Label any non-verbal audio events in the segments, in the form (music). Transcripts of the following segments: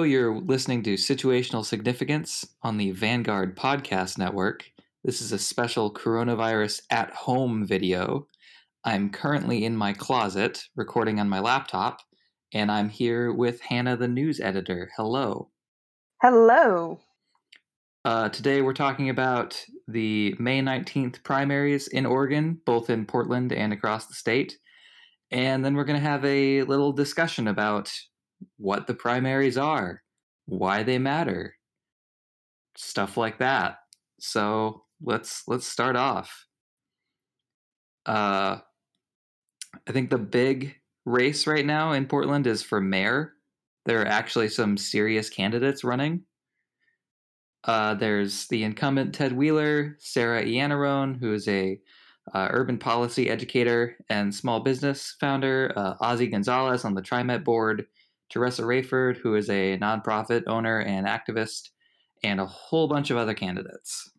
Hello, you're listening to Situational Significance on the Vanguard Podcast Network. This is a special coronavirus at home video. I'm currently in my closet recording on my laptop, and I'm here with Hannah, the news editor. Hello. Hello. Uh, today we're talking about the May 19th primaries in Oregon, both in Portland and across the state. And then we're going to have a little discussion about what the primaries are, why they matter, stuff like that. So let's let's start off. Uh, I think the big race right now in Portland is for mayor. There are actually some serious candidates running. Uh, there's the incumbent Ted Wheeler, Sarah Iannarone, who is a uh, urban policy educator and small business founder, uh, Ozzie Gonzalez on the TriMet board, Teressa Raiford, who is a nonprofit owner and activist, and a whole bunch of other candidates.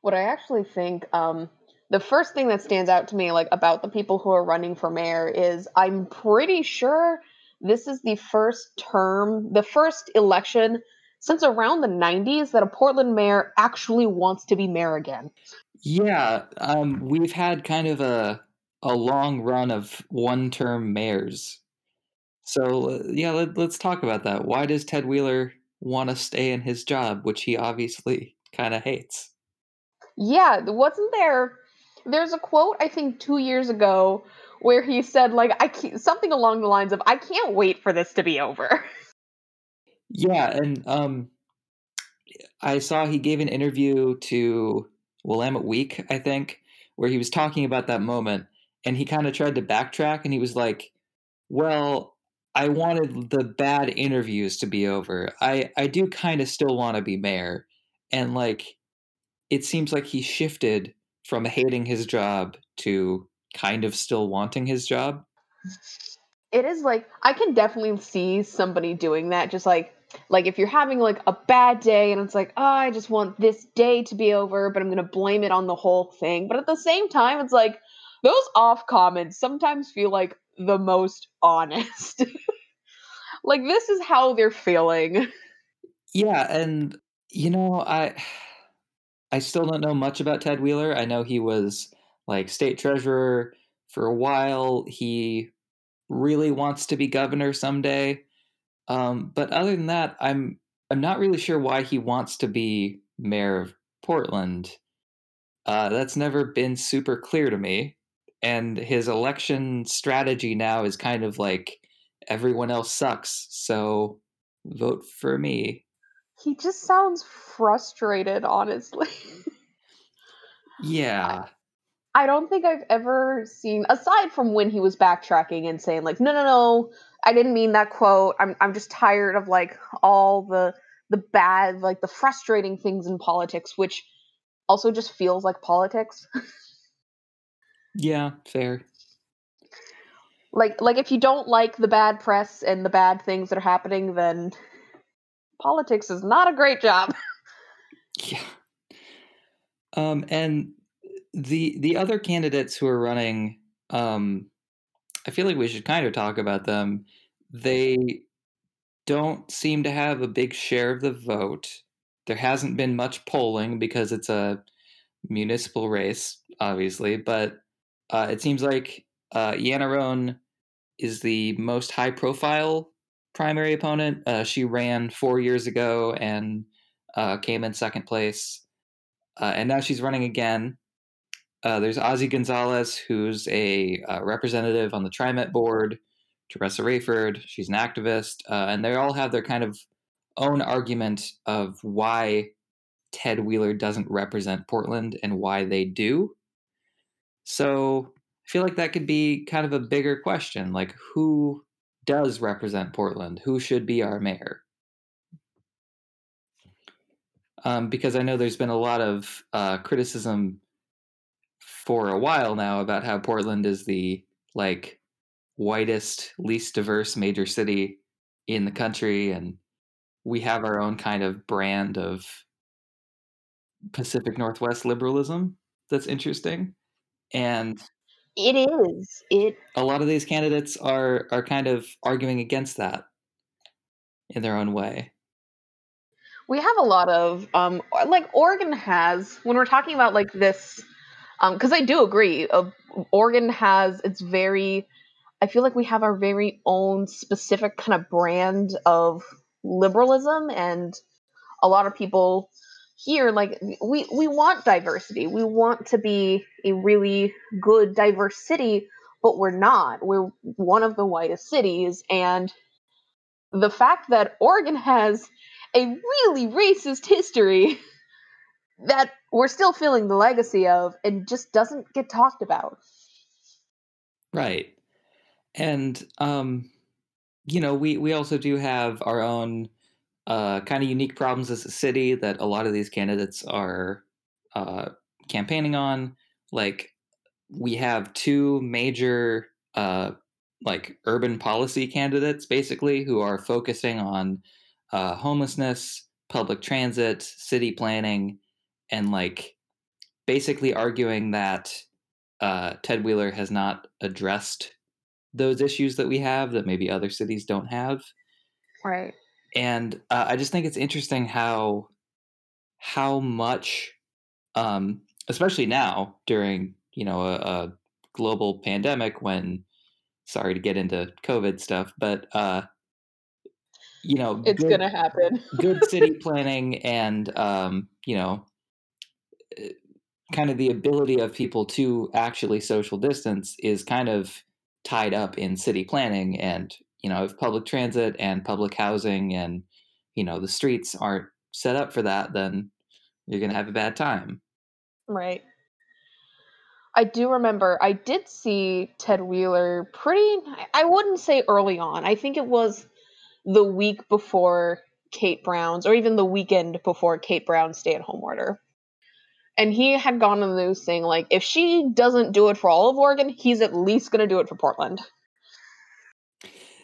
What I actually think, um, the first thing that stands out to me, like about the people who are running for mayor, is I'm pretty sure this is the first term, the first election since around the 90s that a Portland mayor actually wants to be mayor again. Yeah, um, we've had kind of a a long run of one-term mayors so uh, yeah, let, us talk about that. Why does Ted Wheeler want to stay in his job, which he obviously (laughs) kind of hates? Yeah, wasn't there? There's a quote I think two years ago where he said like I can't, something along the lines of I can't wait for this to be over. (laughs) Yeah, and um, I saw he gave an interview to Willamette Week, I think, where he was talking about that moment, and he kind of tried to backtrack, and he was like, "Well, I wanted the bad interviews to be over. I I do kind of still want to be mayor, and like, it seems like he shifted from hating his job to kind of still wanting his job. It is like I can definitely see somebody doing that. Just like like if you're having like a bad day and it's like, oh, I just want this day to be over, but I'm gonna blame it on the whole thing. But at the same time, it's like those off comments sometimes feel like the most honest. (laughs) like this is how they're feeling. Yeah, and you know, I (sighs) I still don't know much about Ted Wheeler. I know he was like state treasurer for a while. He really wants to be governor someday. Um, but other than that, I'm I'm not really sure why he wants to be mayor of Portland. Uh, that's never been super clear to me and his election strategy now is kind of like everyone else sucks, so vote for me. He just sounds frustrated, honestly. (laughs) yeah. I, I don't think I've ever seen aside from when he was backtracking and saying like, "No, no, no, I didn't mean that quote. I'm I'm just tired of like all the the bad, like the frustrating things in politics, which also just feels like politics." (laughs) Yeah, fair. Like like if you don't like the bad press and the bad things that are happening, then politics is not a great job. (laughs) yeah. Um and the the other candidates who are running um I feel like we should kind of talk about them. They don't seem to have a big share of the vote. There hasn't been much polling because it's a municipal race, obviously, but uh, it seems like uh, Iannarone is the most high profile primary opponent. Uh, she ran four years ago and uh, came in second place. Uh, and now she's running again. Uh, there's Ozzie Gonzalez, who's a uh, representative on the TriMet board. Teressa Raiford, she's an activist. And they all have their kind of own argument of why Ted Wheeler doesn't represent Portland and why they do. So I feel like that could be kind of a bigger question. Like, who does represent Portland? Who should be our mayor? Um, because I know there's been a lot of uh, criticism for a while now about how Portland is the like whitest, least diverse major city in the country, and we have our own kind of brand of Pacific Northwest liberalism that's interesting. And it is. It a lot of these candidates are are kind of arguing against that. in their own way. We have a lot of um like Oregon has when we're talking about like this um because I do agree uh, Oregon has its very I feel like we have our very own specific kind of brand of liberalism and a lot of people here like we we want diversity. We want to be a really good diverse city, but we're not. We're one of the whitest cities and the fact that Oregon has a really racist history (laughs) that we're still feeling the legacy of and just doesn't get talked about. Right. And um you know, we we also do have our own uh kind of unique problems as a city that a lot of these candidates are uh campaigning on like we have two major uh like urban policy candidates basically who are focusing on uh, homelessness, public transit, city planning, and like basically arguing that uh, Ted Wheeler has not addressed those issues that we have that maybe other cities don't have. Right. And uh, I just think it's interesting how how much, um, especially now during you know a, a global pandemic when sorry to get into COVID stuff, but uh, you know, it's good, gonna happen. good (laughs) city planning and um, you know, eh, kind of the ability of people to actually social distance is kind of tied up in city planning and you know if public transit and public housing and you know the streets aren't set up for that then you're going to have a bad time right I do remember I did see Ted Wheeler pretty I wouldn't say early on. I think it was the week before Kate Brown's or even the weekend before Kate Brown's stay-at-home order. And he had gone on the news saying like if she doesn't do it for all of Oregon, he's at least going to do it for Portland.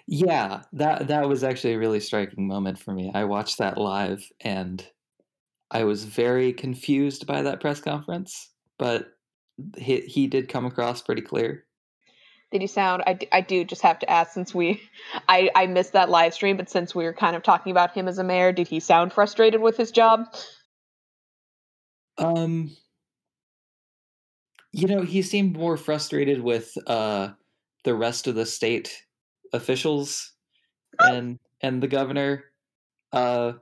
Yeah, that that was actually a really striking moment for me. I watched that live and I was very confused by that press conference, but he he did come across pretty clear. Did he sound? I, I do just have to ask since we, (laughs) I I missed that live stream, but since we were kind of talking about him as a mayor, did he sound frustrated with his job? Um, you know, he seemed more frustrated with uh the rest of the state officials and and the governor. Uh,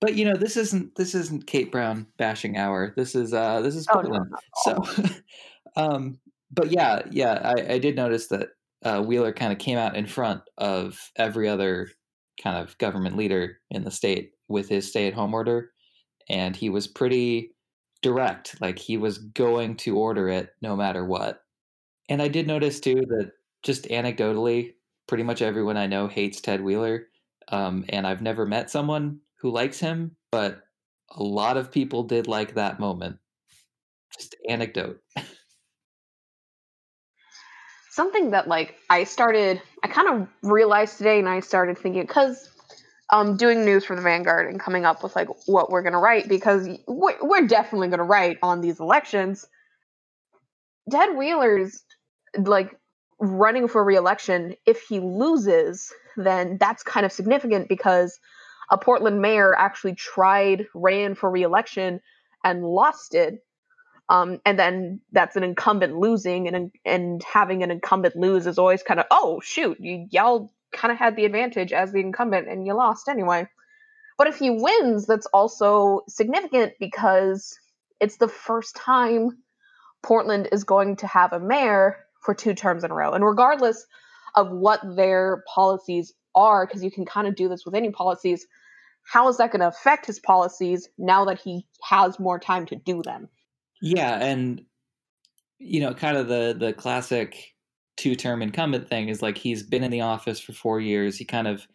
but you know, this isn't this isn't Kate Brown bashing hour. This is uh this is Oh no, Portland. at all. So, (laughs) um, but yeah, yeah, I, I did notice that uh, Wheeler kind of came out in front of every other kind of government leader in the state with his stay-at-home order, and he was pretty direct. Like he was going to order it no matter what. And I did notice too that just anecdotally, pretty much everyone I know hates Ted Wheeler. Um, and I've never met someone who likes him, but a lot of people did like that moment. Just anecdote. Something that like I started, I kind of realized today, and I started thinking because um doing news for the Vanguard and coming up with like what we're gonna write because we're, we're definitely gonna write on these elections. Ted Wheeler's like running for reelection. If he loses, then that's kind of significant because a Portland mayor actually tried, ran for reelection, and lost it. Um, and then that's an incumbent losing, and and having an incumbent lose is always kind of oh shoot, you y'all kind of had the advantage as the incumbent and you lost anyway. But if he wins, that's also significant because it's the first time Portland is going to have a mayor for two terms in a row. And regardless of what their policies are, because you can kind of do this with any policies, how is that going to affect his policies now that he has more time to do them? Yeah, and you know, kind of the the classic two-term incumbent thing is like he's been in the office for 4 years. He kind of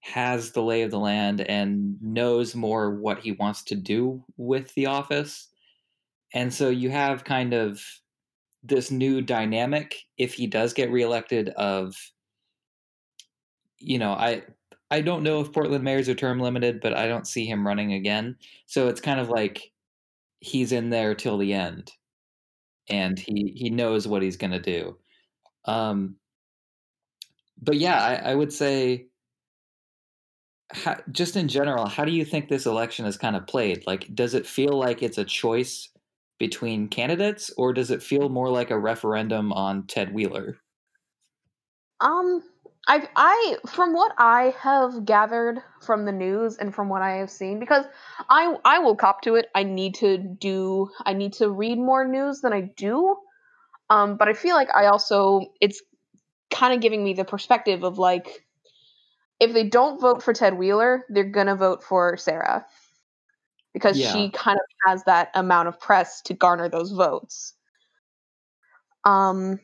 has the lay of the land and knows more what he wants to do with the office. And so you have kind of this new dynamic if he does get reelected of you know, I I don't know if Portland mayors are term limited, but I don't see him running again. So it's kind of like he's in there till the end and he he knows what he's going to do. Um but yeah, I, I would say Ho just in general, how do you think this election is kinda played? Like, does it feel like it's a choice between candidates, or does it feel more like a referendum on Ted Wheeler? Um, I've I from what I have gathered from the news and from what I have seen because I I will cop to it, I need to do I need to read more news than I do, um, but I feel like I also it's kinda giving me the perspective of, like, if they don't vote for Ted Wheeler, they're gonna vote for Sarah. Because Yeah. she kind of has that amount of press to garner those votes. Um,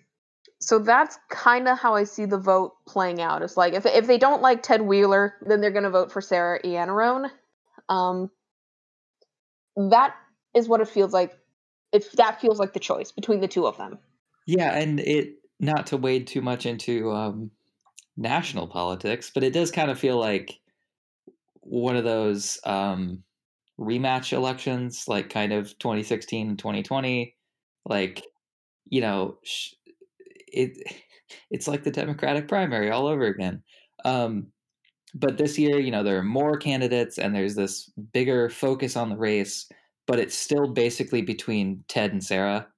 so that's kinda how I see the vote playing out. It's like if if they don't like Ted Wheeler, then they're gonna vote for Sarah Iannarone. Um that is what it feels like if that feels like the choice between the 2 of them. Yeah, and it not to wade too much into, um, national politics, but it does kinda feel like one of those, um, rematch elections, like, kind of 2016 and 2020, like, you know, it (sighs) it's like the Democratic primary all over again. Um, but this year, you know, there are more candidates and there's this bigger focus on the race, but it's still basically between Ted and Sarah.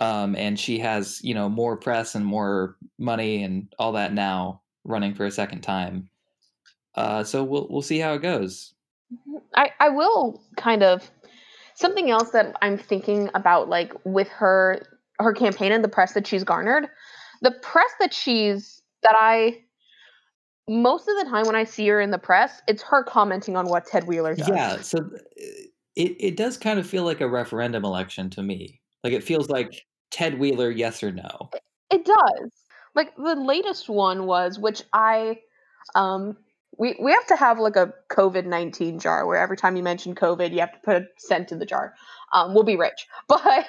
Um, and she has, you know, more press and more money and all that now running for a second time. Uh, so we'll we'll see how it goes. Mhm. I I will kind of something else that I'm thinking about, like, with her her campaign and the press that she's garnered, the press that she's that I most of the time when I see her in the press, it's her commenting on what Ted Wheeler does. Yeah, so, it it does kind of feel like a referendum election to me. Like, it feels like Ted Wheeler, yes or no. It does. Like, the latest one was which I, um we we have to have, like, a COVID-19 jar where every time you mention COVID, you have to put a cent in the jar. Um, we'll be rich. (laughs) But,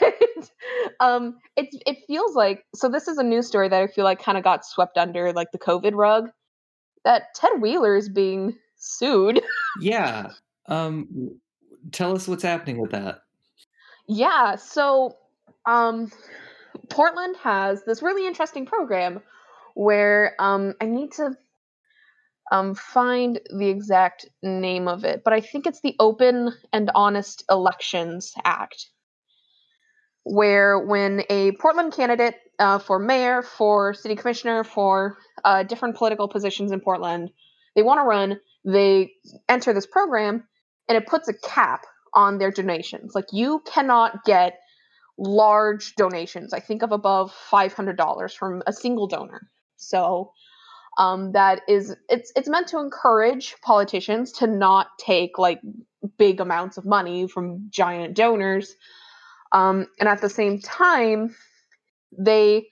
um, it's it feels like so this is a news story that I feel like kinda got swept under, like, the COVID rug, that Ted Wheeler is being sued. (laughs) Yeah, um, tell us what's happening with that. Yeah, so, um, Portland has this really interesting program where, um I need to, um, find the exact name of it, but I think it's the Open and Honest Elections Act where when a Portland candidate, uh, for mayor, for city commissioner, for, uh, different political positions in Portland, they wanna run, they enter this program, and it puts a cap on their donations. Like, you cannot get large donations, I think of above $500 from a single donor. So, um, that is it's it's meant to encourage politicians to not take, like, big amounts of money from giant donors, um, and at the same time, they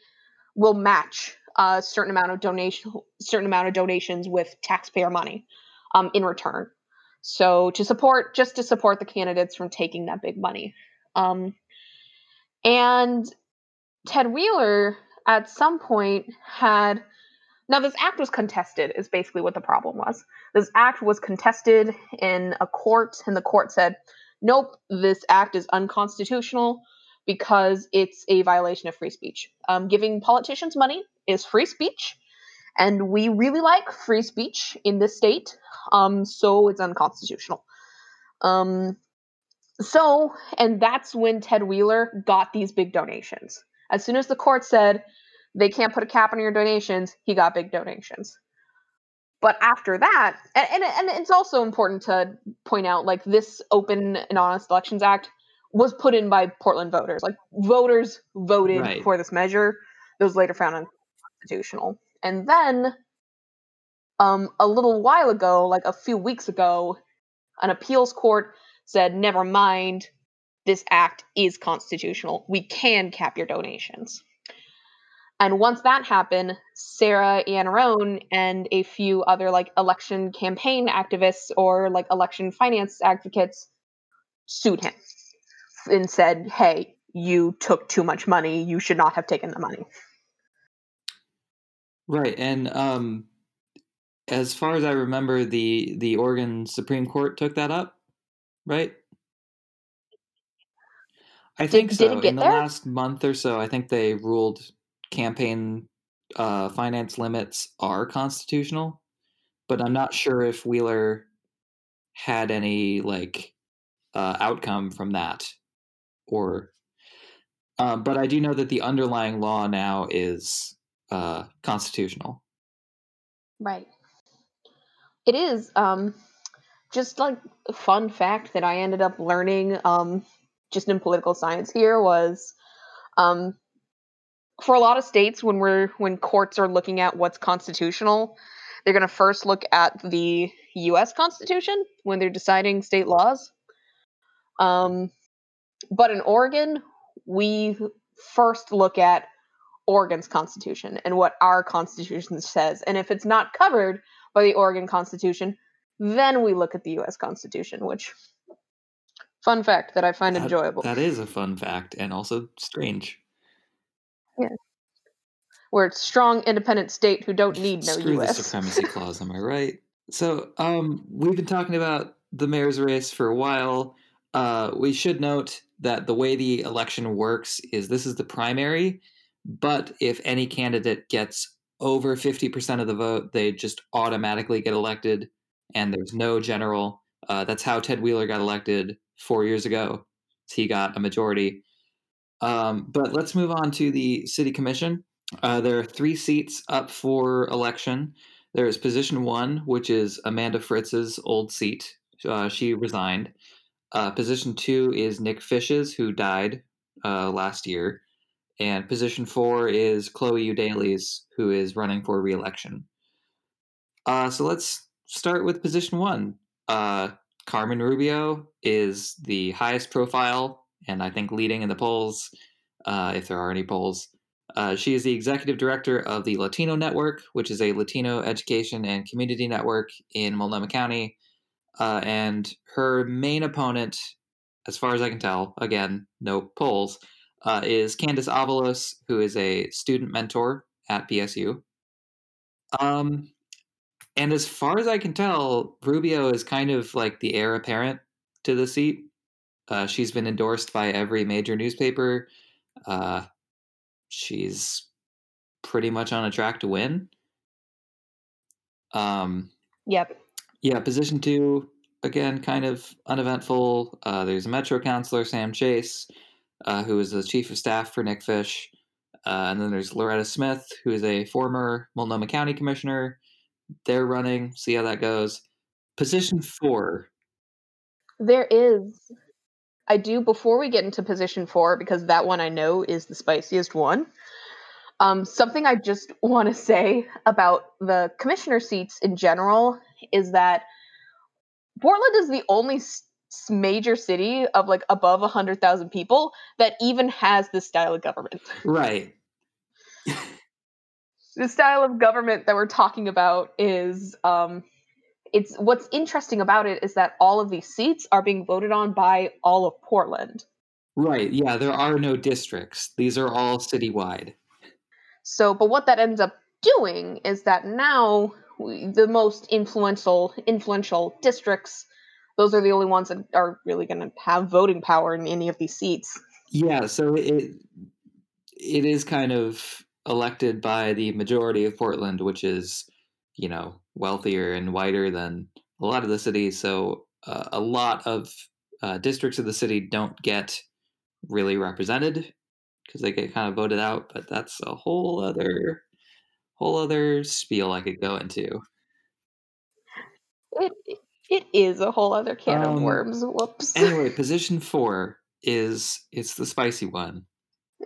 will match a certain amount of donation certain amount of donations with taxpayer money, um, in return. So, to support just to support the candidates from taking that big money. Um and Ted Wheeler, at some point, had now this act was contested is basically what the problem was. This act was contested in a court, and the court said, "Nope, this act is unconstitutional because it's a violation of free speech." Um, giving politicians money is free speech, and we really like free speech in this state, um, so it's unconstitutional. Um, so and that's when Ted Wheeler got these big donations. As soon as the court said, "They can't put a cap on your donations," he got big donations. But after that and and and it's also important to point out, like, this Open and Honest Elections Act was put in by Portland voters. Like, voters voted Right. for this measure. It was later found unconstitutional. And then um, a little while ago, like a few weeks ago, an appeals court said, "Never mind, this act is constitutional. We can cap your donations." And once that happened, Sarah Iannarone and a few other, like, election campaign activists or, like, election finance advocates sued him and said, "Hey, you took too much money. You should not have taken the money." Right, and, um, as far as I remember, the the Oregon Supreme Court took that up, right? I think Did did so. it In the there? last month or so, I think they ruled campaign, uh, finance limits are constitutional. but I'm not sure if Wheeler had any like uh, outcome from that, or. Um, but I do know that the underlying law now is uh, constitutional. Right. It is. Um, just like a fun fact that I ended up learning um, just in political science here was um, for a lot of states when we're when courts are looking at what's constitutional, they're going to first look at the U.S. Constitution when they're deciding state laws. Um, but in Oregon, we first look at Oregon's constitution and what our constitution says, and if it's not covered by the Oregon Constitution, then we look at the U.S. Constitution. Which fun fact that I find That- enjoyable. That is a fun fact and also strange. We're a strong, independent state who don't need no Screw the U.S. supremacy (laughs) clause, am I right? So, um, we've been talking about the mayor's race for a while. Uh, we should note that the way the election works is this is the primary, but if any candidate gets over 50% of the vote, they just automatically get elected, and there's no general. Uh, that's how Ted Wheeler got elected four years ago. He got a majority. Um, but let's move on to the city commission. Uh, there are three seats up for election. There is position one, which is Amanda Fritz's old seat. Uh, she resigned. Uh, position two is Nick Fish's, who died uh, last year. And position four is Chloe Eudaly's, who is running for reelection. Uh, so let's start with position one. Uh, Carmen Rubio is the highest profile, and I think leading in the polls, uh, if there are any polls. Uh, she is the executive director of the Latino Network, which is a Latino education and community network in Multnomah County. Uh, and her main opponent, as far as I can tell, again, no polls, uh, is Candace Avalos, who is a student mentor at PSU. Um, and as far as I can tell, Rubio is kind of like the heir apparent to the seat. Uh, she's been endorsed by every major newspaper. Uh, she's pretty much on a track to win. Um, Yep. yeah, position two, again, kind of uneventful. Uh, there's a Metro councilor, Sam Chase, uh, who is the chief of staff for Nick Fish. Uh, and then there's Loretta Smith, who is a former Multnomah County commissioner. They're running, see how that goes. Position four, There is. I do before we get into position four because that one I know is the spiciest one. Um, something I just (laughs) want to say about the commissioner seats in general is that Portland is the only s- major city of like above 100,000 people that even has this style of government. right? (laughs) the style of government that we're talking about is um it's what's interesting about it is that all of these seats are being voted on by all of Portland. Right. Yeah, there are no districts. These are all citywide. So, but what that ends up doing is that now we, the most influential influential districts, those are the only ones that are really going to have voting power in any of these seats. Yeah, so it it is kind of elected by the majority of Portland, which is, you know, wealthier and whiter than a lot of the cities. So uh, a lot of uh, districts of the city don't get really represented because they get kind of voted out. But that's a whole other whole other spiel I could go into. It it is a whole other can of Um, worms. Whoops. Anyway, (laughs) position four is it's the spicy one.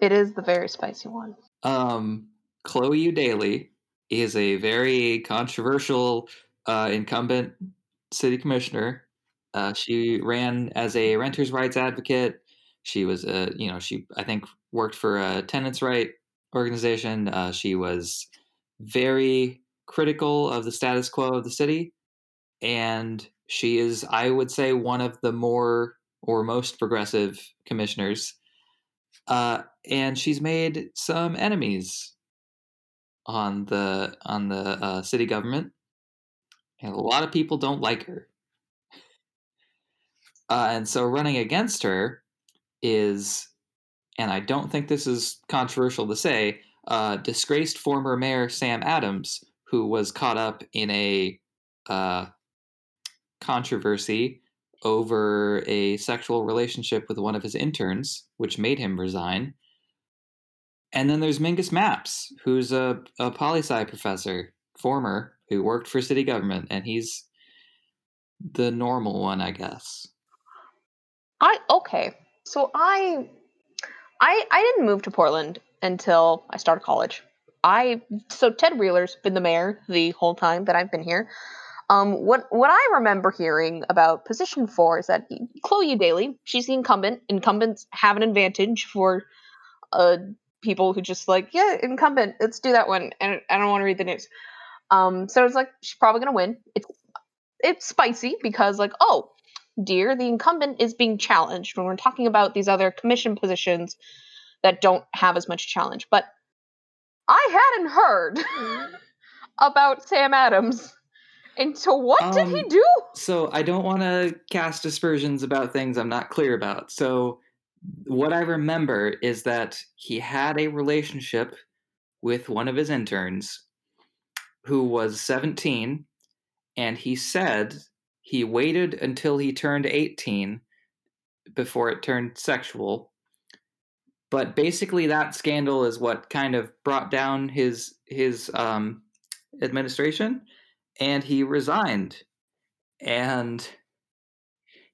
It is the very spicy one. Um, Chloe Eudaly is a very controversial uh, incumbent city commissioner. Uh, she ran as a renters' rights advocate. She was a, you know, she I think worked for a tenants' right organization. Uh, she was very critical of the status quo of the city, and she is, I would say, one of the more or most progressive commissioners. Uh, and she's made some enemies on the on the uh, city government, and a lot of people don't like her. Uh, and so running against her is, and I don't think this is controversial to say, uh, disgraced former mayor Sam Adams, who was caught up in a uh, controversy over a sexual relationship with one of his interns, which made him resign. And then there's Mingus Mapps, who's a, a poli sci professor, former, who worked for city government, and he's the normal one, I guess. I okay. So I I I didn't move to Portland until I started college. I so Ted Wheeler's been the mayor the whole time that I've been here. Um, what what I remember hearing about position four is that Chloe Eudaly, she's the incumbent. Incumbents have an advantage for uh, people who just like, yeah, incumbent, let's do that one. And I don't want to read the news. Um, so it's like she's probably gonna win. It's it's spicy because like, oh, dear, the incumbent is being challenged when we're talking about these other commission positions that don't have as much challenge. But I hadn't heard (laughs) about Sam Adams. And so what um, did he um, do? So I don't want to cast aspersions about things I'm not clear about. So what I remember is that he had a relationship with one of his interns who was 17 and he said he waited until he turned 18 before it turned sexual. But basically, that scandal is what kind of brought down his his um, administration, and he resigned. And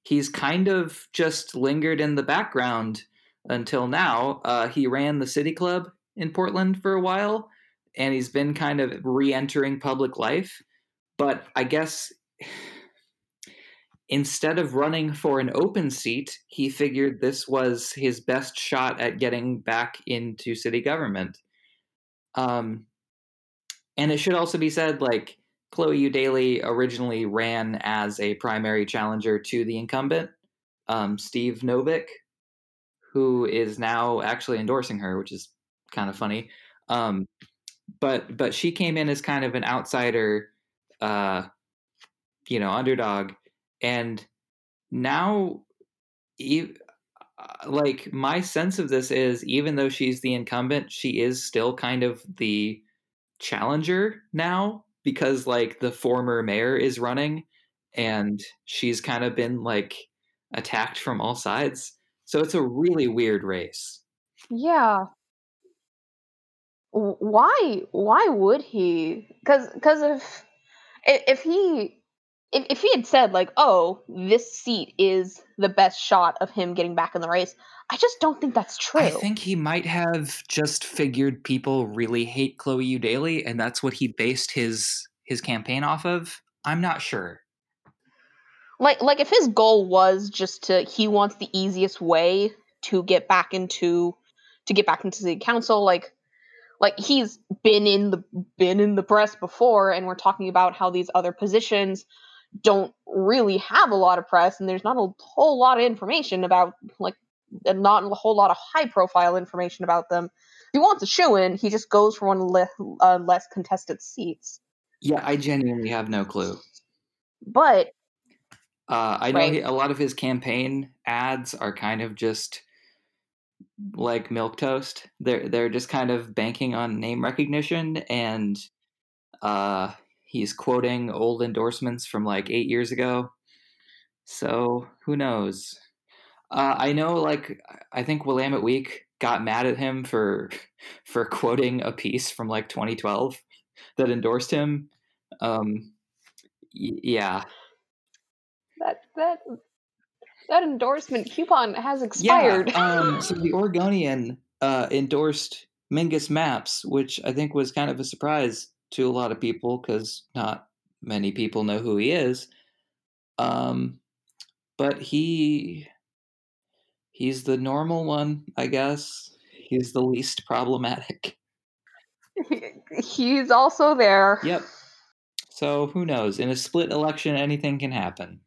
he's kind of just lingered in the background until now. Uh, he ran the City Club in Portland for a while, and he's been kind of re-entering public life. But I guess (sighs) instead of running for an open seat, he figured this was his best shot at getting back into city government. Um, and it should also be said, like Chloe Eudaly originally ran as a primary challenger to the incumbent, um, Steve Novick, who is now actually endorsing her, which is kind of funny. Um, but but she came in as kind of an outsider, uh, you know, underdog and now uh, like my sense of this is even though she's the incumbent she is still kind of the challenger now because like the former mayor is running and she's kind of been like attacked from all sides. So it's a really weird race. Yeah. Why why would he? Because because if if he if, if he had said like oh this seat is the best shot of him getting back in the race i just don't think that's true. I think he might have just figured people really hate chloe eudaly and that's what he based his his campaign off of. I'm not sure. Like like if his goal was just to he wants the easiest way to get back into to get back into the council like like he's been in the been in the press before and we're talking about how these other positions don't really have a lot of press and there's not a whole lot of information about like and not a whole lot of high profile information about them. If he wants a shoe in, he just goes for one of le- uh, less contested seats. Yeah, I genuinely have no clue. But uh, I know right. he, a lot of his campaign ads are kind of just like milk toast. They're they're just kind of banking on name recognition and uh, He's quoting old endorsements from like eight years ago. So who knows? Uh, I know, like, I think Willamette Week got mad at him for (laughs) for quoting a piece from like 2012 that endorsed him. Um, y- yeah. That that that endorsement coupon has expired. Yeah. Um, so (laughs) the Oregonian uh, endorsed Mingus Mapps, which I think was kind of a surprise to a lot of people because not many people know who he is. Um, but he he's the normal one, I guess. He's the least problematic. (laughs) He's also there. Yep. So who knows? In a split election, anything can happen.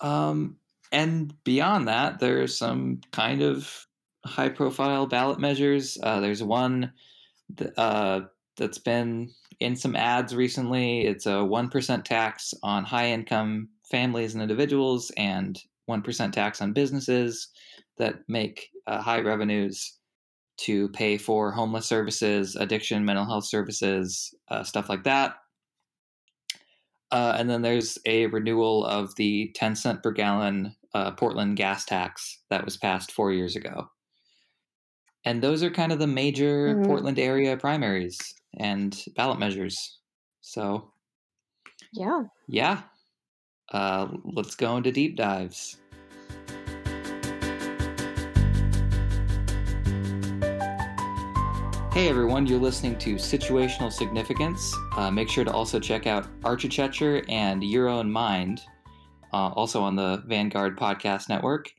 Um, and beyond that, there's some kind of high-profile ballot measures. Uh, there's one uh, that's been in some ads recently. It's a 1% tax on high income families and individuals and 1% tax on businesses that make uh, high revenues to pay for homeless services, addiction, mental health services, uh, stuff like that. Uh, and then there's a renewal of the 10 cent per gallon uh, Portland gas tax that was passed four years ago. And those are kind of the major Mhm. Portland area primaries and ballot measures. So, Yeah. yeah, uh, let's go into deep dives. Hey everyone, you're listening to Situational Significance. Uh, make sure to also check out Architecture and Your Own Mind, uh, also on the Vanguard Podcast Network.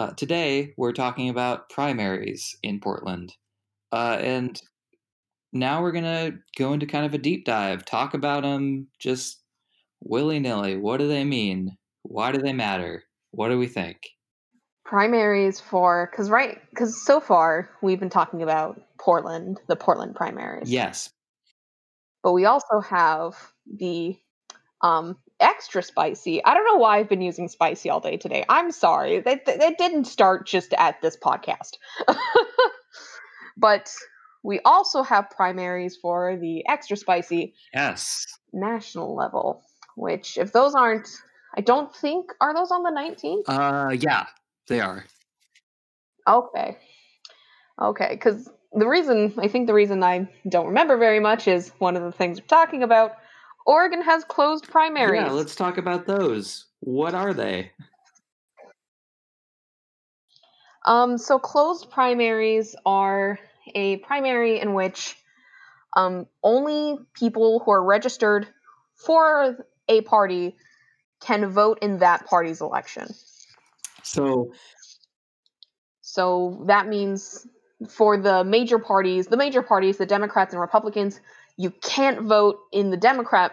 Uh, today, we're talking about primaries in Portland. Uh, and now we're going to go into kind of a deep dive, talk about them just willy nilly. What do they mean? Why do they matter? What do we think? Primaries for because right because so far we've been talking about Portland, the Portland primaries. Yes. But we also have the um extra spicy. I don't know why I've been using spicy all day today. I'm sorry. That that didn't start just at this podcast. (laughs) but we also have primaries for the extra spicy Yes. national level, which if those aren't I don't think are those on the 19th? Uh, yeah, they are. Okay. Okay, because the reason, I think the reason I don't remember very much is one of the things we're talking about. Oregon has closed primaries. Yeah, let's talk about those. What are they? Um, so closed primaries are a primary in which um, only people who are registered for a party can vote in that party's election. So, So that means for the major parties, the major parties, the Democrats and Republicans, you can't vote in the Democrat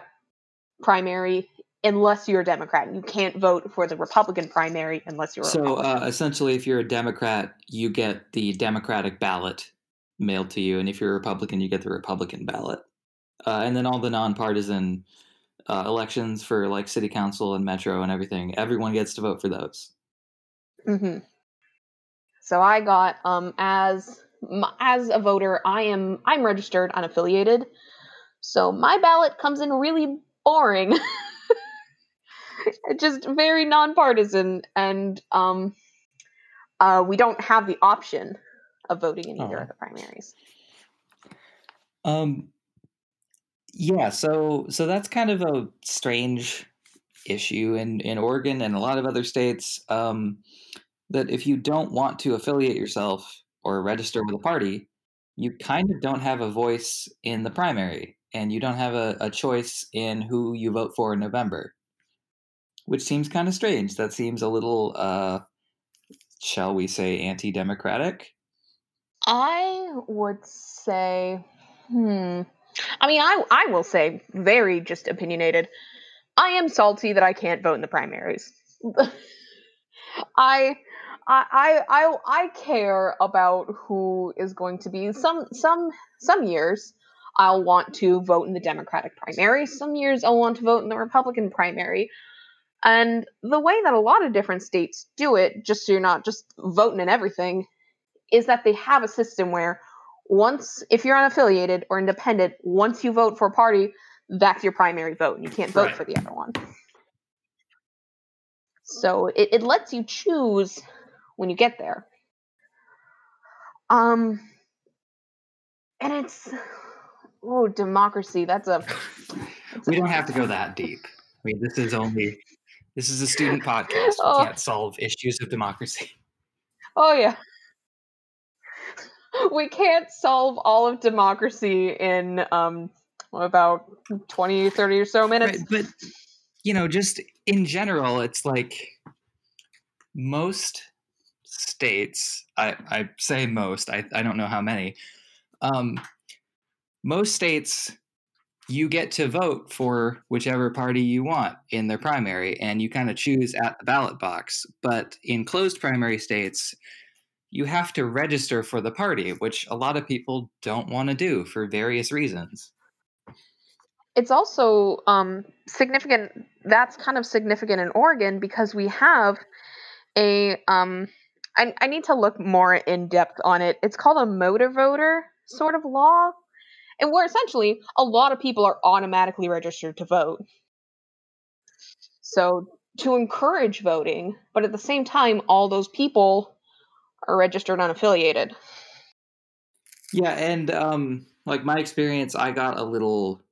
primary unless you're a Democrat. You can't vote for the Republican primary unless you're a so Republican. uh, essentially, if you're a Democrat, you get the Democratic ballot mailed to you, and if you're a Republican, you get the Republican ballot. Uh, and then all the nonpartisan uh, elections for like city council and metro and everything, everyone gets to vote for those. hmm So I got um as as a voter, I am I'm registered unaffiliated. So my ballot comes in really boring. (laughs) Just very nonpartisan and um uh we don't have the option of voting in either Oh. of the primaries. Um, yeah, so so that's kind of a strange issue in in Oregon and a lot of other states. Um, that if you don't want to affiliate yourself or register with a party, you kind of don't have a voice in the primary, and you don't have a, a choice in who you vote for in November, which seems kind of strange. That seems a little, uh, shall we say, anti-democratic. I would say hmm I mean I I will say very just opinionated. I am salty that I can't vote in the primaries. (laughs) I I I I care about who is going to be some some some years I'll want to vote in the Democratic primary. Some years I'll want to vote in the Republican primary. And the way that a lot of different states do it, just so you're not just voting in everything, is that they have a system where once if you're unaffiliated or independent, once you vote for a party, that's your primary vote and you can't vote Right. for the other one. So it, it lets you choose when you get there. Um and it's oh democracy, that's a We don't have to go that deep. I mean, this is only this is a (laughs) student podcast. We Oh. can't solve issues of democracy. (laughs) oh yeah. (laughs) We can't solve all of democracy in um about 20 30 or so minutes. Right, but you know, just in general, it's like most states. I, I say most. I, I don't know how many. Um, most states, you get to vote for whichever party you want in their primary, and you kind of choose at the ballot box. But in closed primary states, you have to register for the party, which a lot of people don't want to do for various reasons. it's also um, significant. That's kind of significant in Oregon because we have a. Um, I, I need to look more in depth on it. It's called a motor voter sort of law, and where essentially a lot of people are automatically registered to vote. So to encourage voting, but at the same time, all those people are registered unaffiliated. Yeah, and um, like my experience, I got a little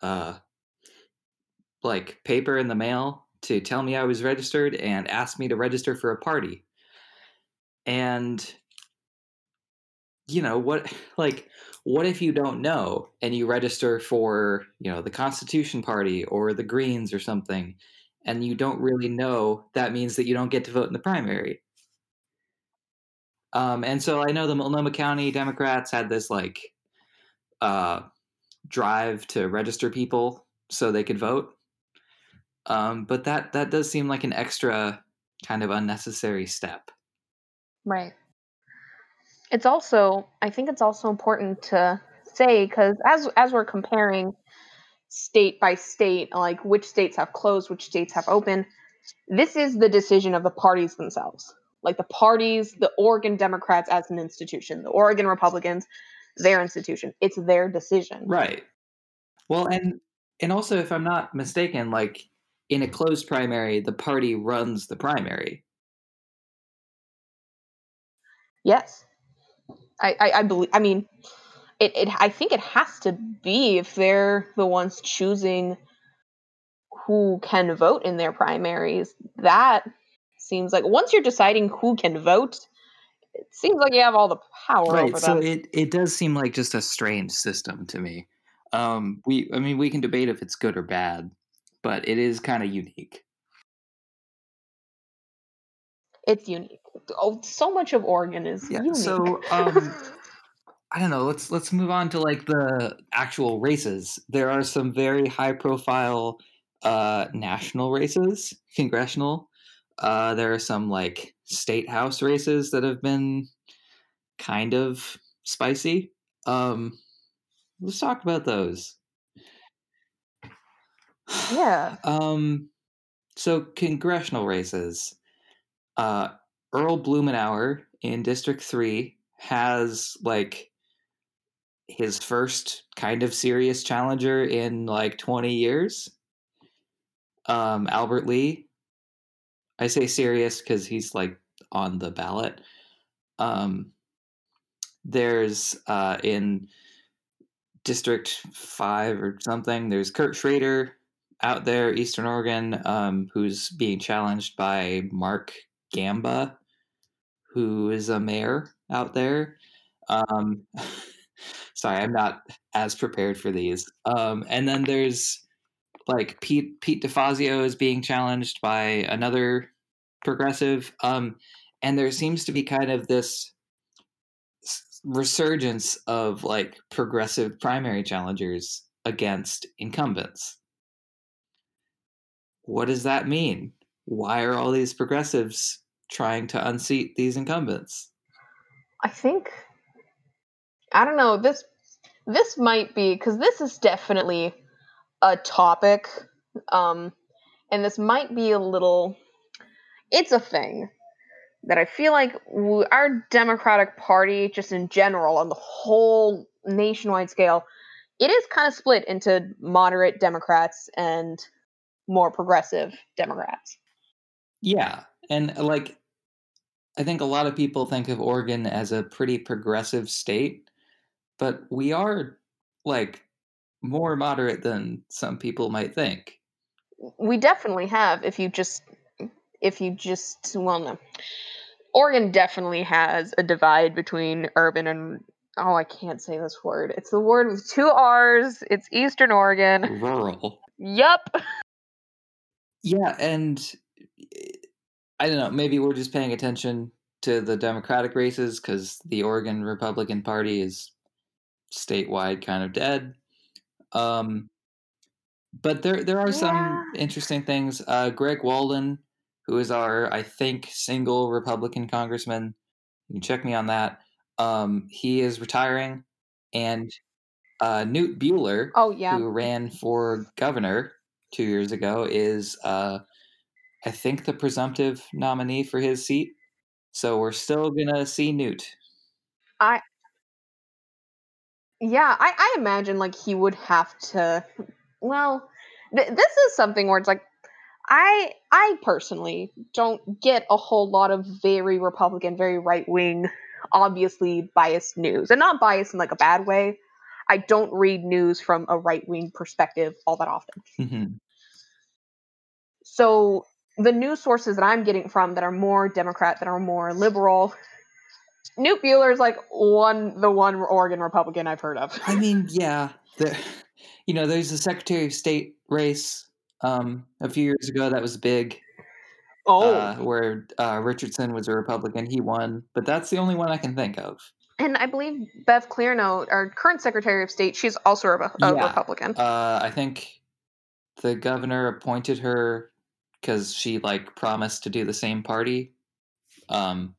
uh, like paper in the mail to tell me I was registered and asked me to register for a party. And you know what (laughs) like what if you don't know and you register for you know the constitution party or the greens or something and you don't really know that means that you don't get to vote in the primary. Um, and so i know the multnomah county democrats had this like uh, drive to register people so they could vote. Um, but that that does seem like an extra kind of unnecessary step Right. It's also I think it's also important to say cuz as as we're comparing state by state, like which states have closed, which states have open, this is the decision of the parties themselves. Like the parties, the Oregon Democrats as an institution, the Oregon Republicans, their institution. It's their decision. Right. Well, and and also if I'm not mistaken, like in a closed primary, the party runs the primary. Yes. I, I, I believe I mean it, it I think it has to be if they're the ones choosing who can vote in their primaries. That seems like once you're deciding who can vote, it seems like you have all the power Right. over So them. it it does seem like just a strange system to me. Um we I mean we can debate if it's good or bad, but it is kind of unique. It's unique. Oh, so much of Oregon is Yeah. unique. So um I don't know. Let's let's move on to like the actual races. There are some very high profile uh national races, congressional. Uh there are some like state house races that have been kind of spicy. Um let's talk about those. Yeah. (sighs) um so congressional races. Uh Earl Blumenauer in District 3 has like his first kind of serious challenger in like 20 years. Um, Albert Lee. I say serious because he's like on the ballot. Um, there's uh, in District 5 or something, there's Kurt Schrader out there, Eastern Oregon, um, who's being challenged by Mark Gamba, who is a mayor out there. Um, (laughs) sorry, I'm not as prepared for these. Um, and then there's like Pete Pete DeFazio is being challenged by another progressive. Um, and there seems to be kind of this resurgence of like progressive primary challengers against incumbents. What does that mean? Why are all these progressives trying to unseat these incumbents? I think I don't know, this this might be cuz this is definitely a topic um and this might be a little it's a thing that I feel like w- our Democratic Party, just in general, on the whole nationwide scale, it is kind of split into moderate Democrats and more progressive Democrats. Yeah, and uh, like I think a lot of people think of Oregon as a pretty progressive state, but we are like more moderate than some people might think. We definitely have, if you just, mm, if you just, well, no. Oregon definitely has a divide between urban and, oh, I can't say this word. It's the word with two R's. It's Eastern Oregon. Rural. Yup. (laughs) Yeah, and I don't know, maybe we're just paying attention to the Democratic races because the Oregon Republican Party is statewide kind of dead. Um, but there there are some interesting things. Uh, Greg Walden, who is our I think single Republican congressman, you can check me on that. Um, he is retiring, and uh, Knute Buehler, Oh, yeah. who ran for governor two years ago, is uh, I think the presumptive nominee for his seat. So we're still gonna see Knute. I, yeah, I, I imagine like he would have to. Well, th- this is something where it's like I I personally don't get a whole lot of very Republican, very right wing, obviously biased news, and not biased in like a bad way. I don't read news from a right wing perspective all that often. hmm So the news sources that I'm getting from that are more Democrat, that are more liberal, Knute Buehler is like one the one Oregon Republican I've heard of. I mean, yeah, the, you know, there's the Secretary of State race um, a few years ago that was big, oh, uh, where uh, Richardson was a Republican. He won, but that's the only one I can think of. and I believe Bev Clarno, our current Secretary of State, she's also a, a Yeah. Republican. Uh, I think the governor appointed her because she like promised to do the same party. Um,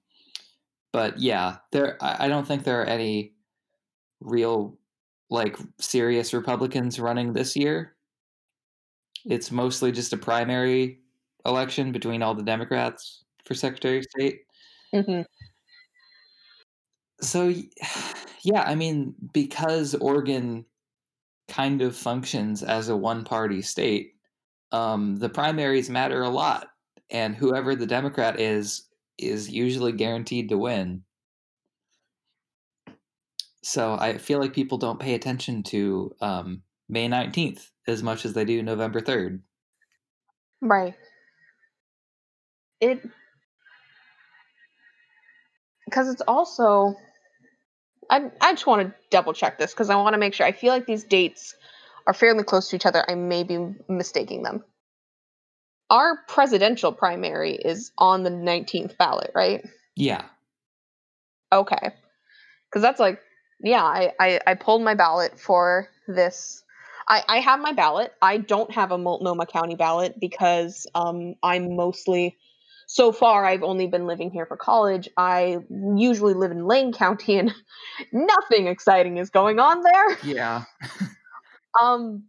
but yeah, there. I, don't think there are any real like serious Republicans running this year. It's mostly just a primary election between all the Democrats for Secretary of State. hmm So (sighs) yeah, I mean, because Oregon kind of functions as a one-party state, um, the primaries matter a lot, and whoever the Democrat is is usually guaranteed to win. So I feel like people don't pay attention to um, May nineteenth as much as they do November third. Right. It because it's also I I just want to double check this because I want to make sure. I feel like these dates are fairly close to each other. I may be mistaking them. Our presidential primary is on the 19th ballot, right? Yeah, Okay. Because that's like, yeah, I, I, I pulled my ballot for this. I, I have my ballot. I don't have a Multnomah County ballot because um, I'm mostly, so far, I've only been living here for college. I usually live in Lane County and (laughs) nothing exciting is going on there. yeah, (laughs) Um,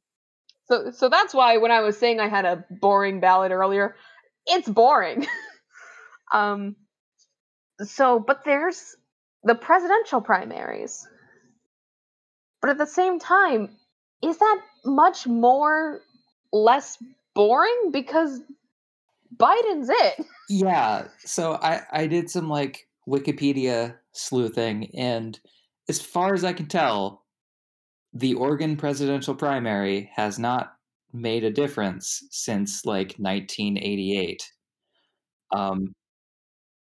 so, so that's why when I was saying I had a boring ballot earlier, it's boring. (laughs) um, so, but there's the presidential primaries. But at the same time, is that much more less boring because Biden's it? (laughs) yeah. So I I did some like Wikipedia sleuthing, and as far as I can tell, the Oregon presidential primary has not made a difference since like 1988. Um,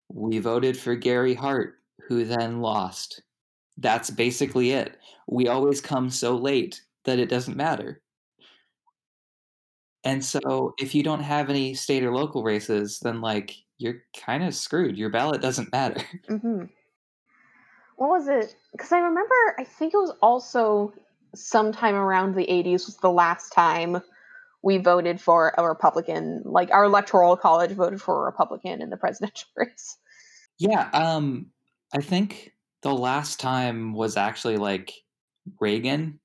we voted for Gary Hart, who then lost. That's basically it. We always come so late that it doesn't matter. And so if you don't have any state or local races, then like you're kind of screwed. Your ballot doesn't matter. Mm-hmm. What was it? Because I remember, I think it was also sometime around the 80s was the last time we voted for a Republican, like our electoral college voted for a Republican in the presidential (laughs) race. Yeah, um I think the last time was actually like Reagan.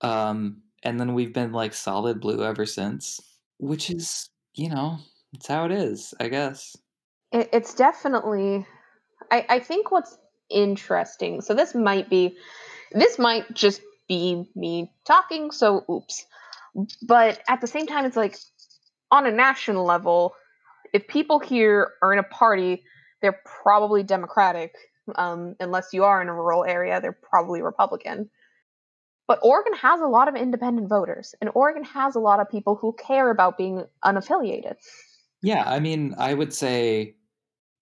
Um and then we've been like solid blue ever since, which is, you know, it's how it is, I guess. It, it's definitely, I, I think what's interesting, so this might be, this might just be me talking, so oops. But at the same time, it's like on a national level, if people here are in a party, they're probably Democratic. Um, unless you are in a rural area, they're probably Republican. But Oregon has a lot of independent voters, and Oregon has a lot of people who care about being unaffiliated. Yeah, I mean, I would say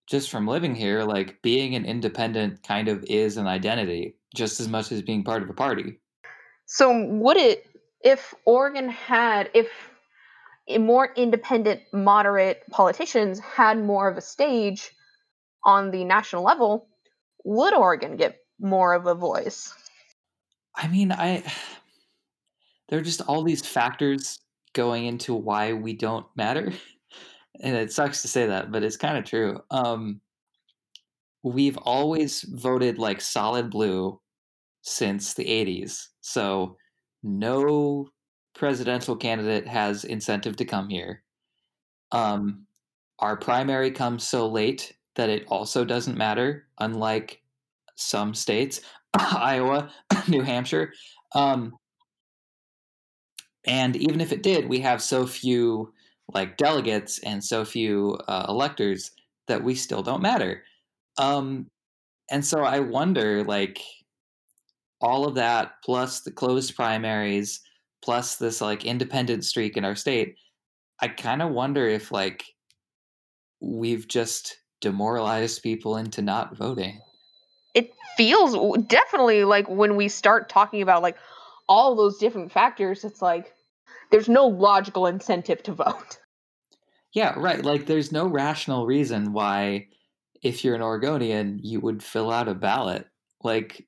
just from living here, like being an independent kind of is an identity just as much as being part of a party. So, would it, if Oregon had, if more independent, moderate politicians had more of a stage on the national level, would Oregon get more of a voice? I mean, I there are just all these factors going into why we don't matter. (laughs) And it sucks to say that, but it's kind of true. Um we've always voted like solid blue since the 80s. So no presidential candidate has incentive to come here. Um, our primary comes so late that it also doesn't matter, unlike some states, (coughs) Iowa, (coughs) New Hampshire. Um, and even if it did, we have so few like delegates and so few uh, electors that we still don't matter. Um, and so I wonder, like, all of that plus the closed primaries plus this like independent streak in our state, I kind of wonder if like we've just demoralized people into not voting. It feels definitely like when we start talking about like all those different factors, it's like there's no logical incentive to vote. Yeah, right. Like there's no rational reason why if you're an Oregonian, you would fill out a ballot. Like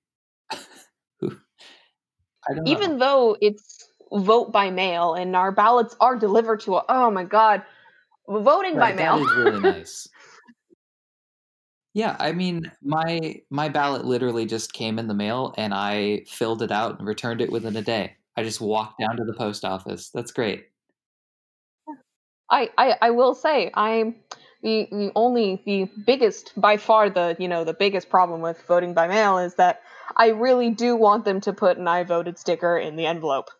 (laughs) I don't Even know. though it's vote by mail and our ballots are delivered to a, oh my god, voting right, by mail. That is really (laughs) nice. Yeah, I mean, my my ballot literally just came in the mail and I filled it out and returned it within a day. I just walked down to the post office. That's great. I I, I will say I'm the the only the biggest by far the you know the biggest problem with voting by mail is that I really do want them to put an I voted sticker in the envelope.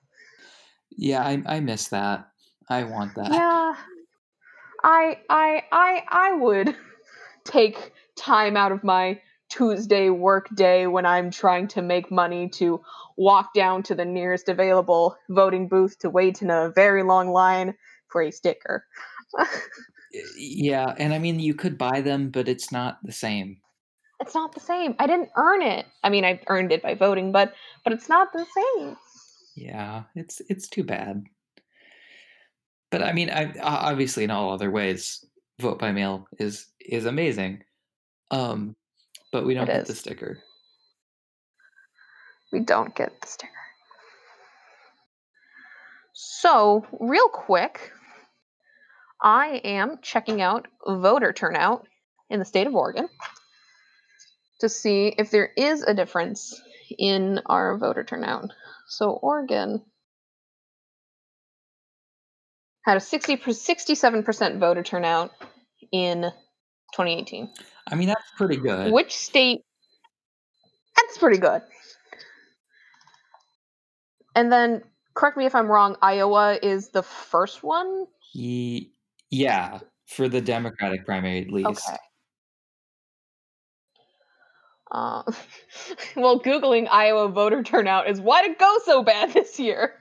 Yeah, I I miss that. I want that. Yeah. I I I I would take time out of my Tuesday work day when I'm trying to make money to walk down to the nearest available voting booth to wait in a very long line for a sticker. (laughs) yeah, and I mean you could buy them, but it's not the same. It's not the same. I didn't earn it. I mean, I earned it by voting, but but it's not the same. Yeah, it's it's too bad. But I mean, I obviously in all other ways, vote by mail is is amazing. Um, but we don't it get is. the sticker. We don't get the sticker. So, real quick, I am checking out voter turnout in the state of Oregon to see if there is a difference in our voter turnout. So, Oregon had a 60 67% voter turnout in 2018. I mean, that's pretty good. Which state? That's pretty good. And then, correct me if I'm wrong, Iowa is the first one? He, yeah, for the Democratic primary at least. Okay. Uh, (laughs) well, Googling Iowa voter turnout is why did it go so bad (laughs) this year?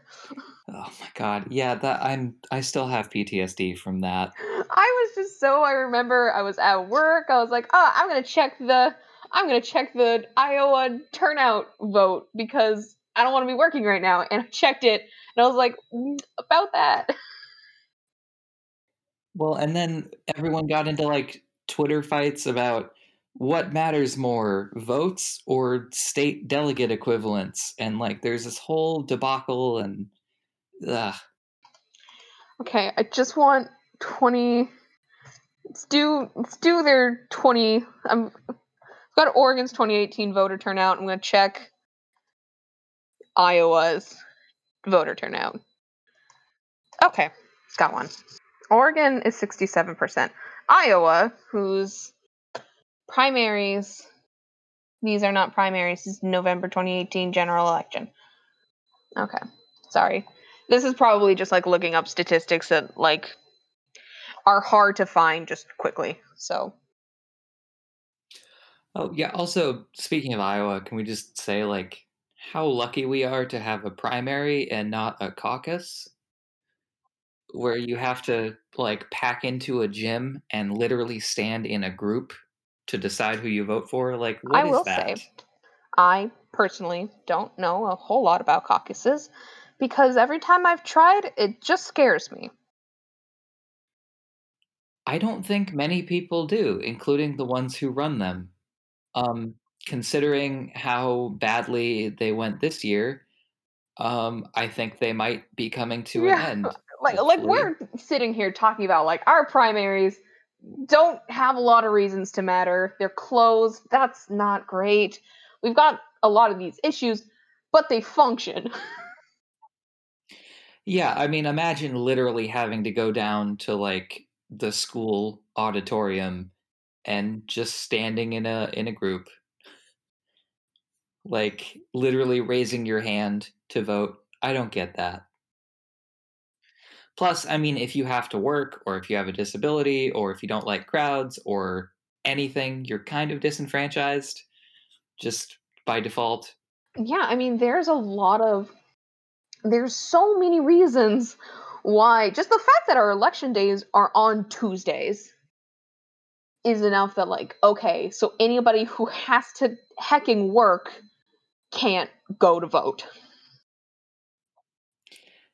Oh my god. Yeah, that I'm I still have PTSD from that. I was just so I remember I was at work. I was like, "Oh, I'm going to check the I'm going to check the Iowa turnout vote because I don't want to be working right now." And I checked it and I was like, mm, "About that." (laughs) Well, and then everyone got into like Twitter fights about what matters more, votes or state delegate equivalents? And like there's this whole debacle and ugh. Okay, I just want 20 let's do let's do their 20 I'm I've got Oregon's 2018 voter turnout. I'm going to check Iowa's voter turnout. Okay, got one. Oregon is 67%. Iowa, whose primaries. These are not primaries. This is November 2018 general election. Okay. Sorry. This is probably just like looking up statistics that like are hard to find just quickly. So Oh, yeah, also speaking of Iowa, can we just say like how lucky we are to have a primary and not a caucus? Where you have to like pack into a gym and literally stand in a group to decide who you vote for? Like, what I is will that? say, I personally don't know a whole lot about caucuses because every time I've tried, it just scares me. I don't think many people do, including the ones who run them. Um, considering how badly they went this year, um, I think they might be coming to yeah. an end. Like, like we're sitting here talking about like our primaries don't have a lot of reasons to matter. They're closed. That's not great. We've got a lot of these issues, but they function. (laughs) yeah, I mean, imagine literally having to go down to like the school auditorium and just standing in a in a group like literally raising your hand to vote. I don't get that. Plus, I mean, if you have to work, or if you have a disability, or if you don't like crowds, or anything, you're kind of disenfranchised just by default. Yeah, I mean, there's a lot of there's so many reasons why just the fact that our election days are on Tuesdays is enough that like okay, so anybody who has to hecking work can't go to vote.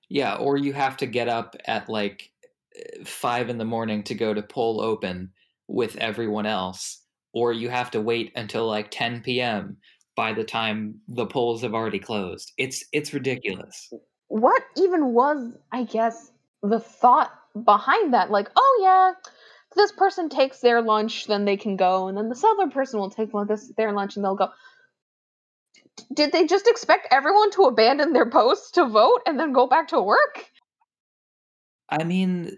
Yeah, or you have to get up at like eh, five in the morning to go to poll open with everyone else, or you have to wait until like 10 p.m. by the time the polls have already closed. It's it's ridiculous. What even was, I guess, the thought behind that? Like, oh yeah, this person takes their lunch, then they can go, and then this other person will take this their lunch and they'll go. Did they just expect everyone to abandon their posts to vote and then go back to work? I mean,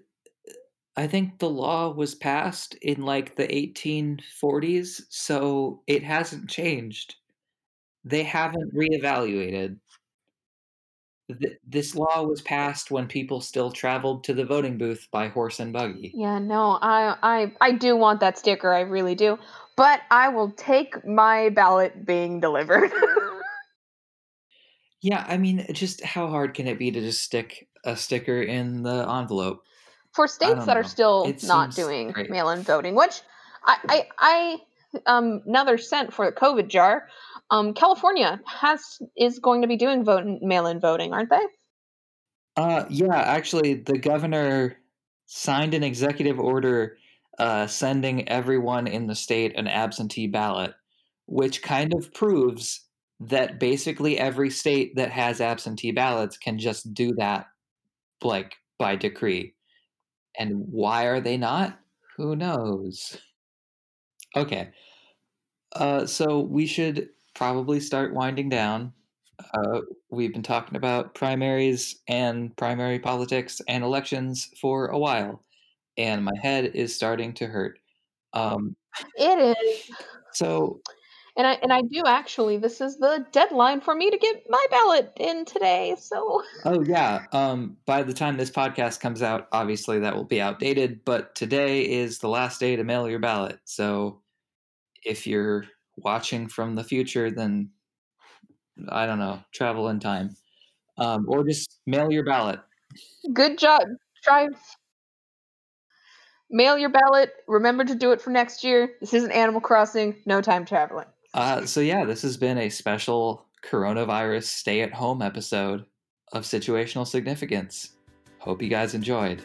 I think the law was passed in like the 1840s, so it hasn't changed. They haven't reevaluated. Th- this law was passed when people still traveled to the voting booth by horse and buggy. Yeah, no, I I I do want that sticker, I really do. But I will take my ballot being delivered. (laughs) Yeah, I mean, just how hard can it be to just stick a sticker in the envelope? For states that are still It not doing great. mail-in voting, which I I, I um another cent for the COVID jar. Um, California has is going to be doing vote mail-in voting, aren't they? Uh, yeah, actually, the governor signed an executive order uh, sending everyone in the state an absentee ballot, which kind of proves that basically every state that has absentee ballots can just do that, like by decree. And why are they not? Who knows? Okay, uh, so we should probably start winding down. Uh, we've been talking about primaries and primary politics and elections for a while, and my head is starting to hurt. Um, It is. so, And I and I do actually. This is the deadline for me to get my ballot in today. So oh yeah, um, by the time this podcast comes out, obviously that will be outdated, but today is the last day to mail your ballot. So, if you're watching from the future, then I don't know, travel in time, um, or just mail your ballot. good job. Try mail your ballot. Remember to do it for next year. This isn't Animal Crossing. No time traveling. Uh, so yeah, this has been a special coronavirus stay at home episode of situational significance. Hope you guys enjoyed.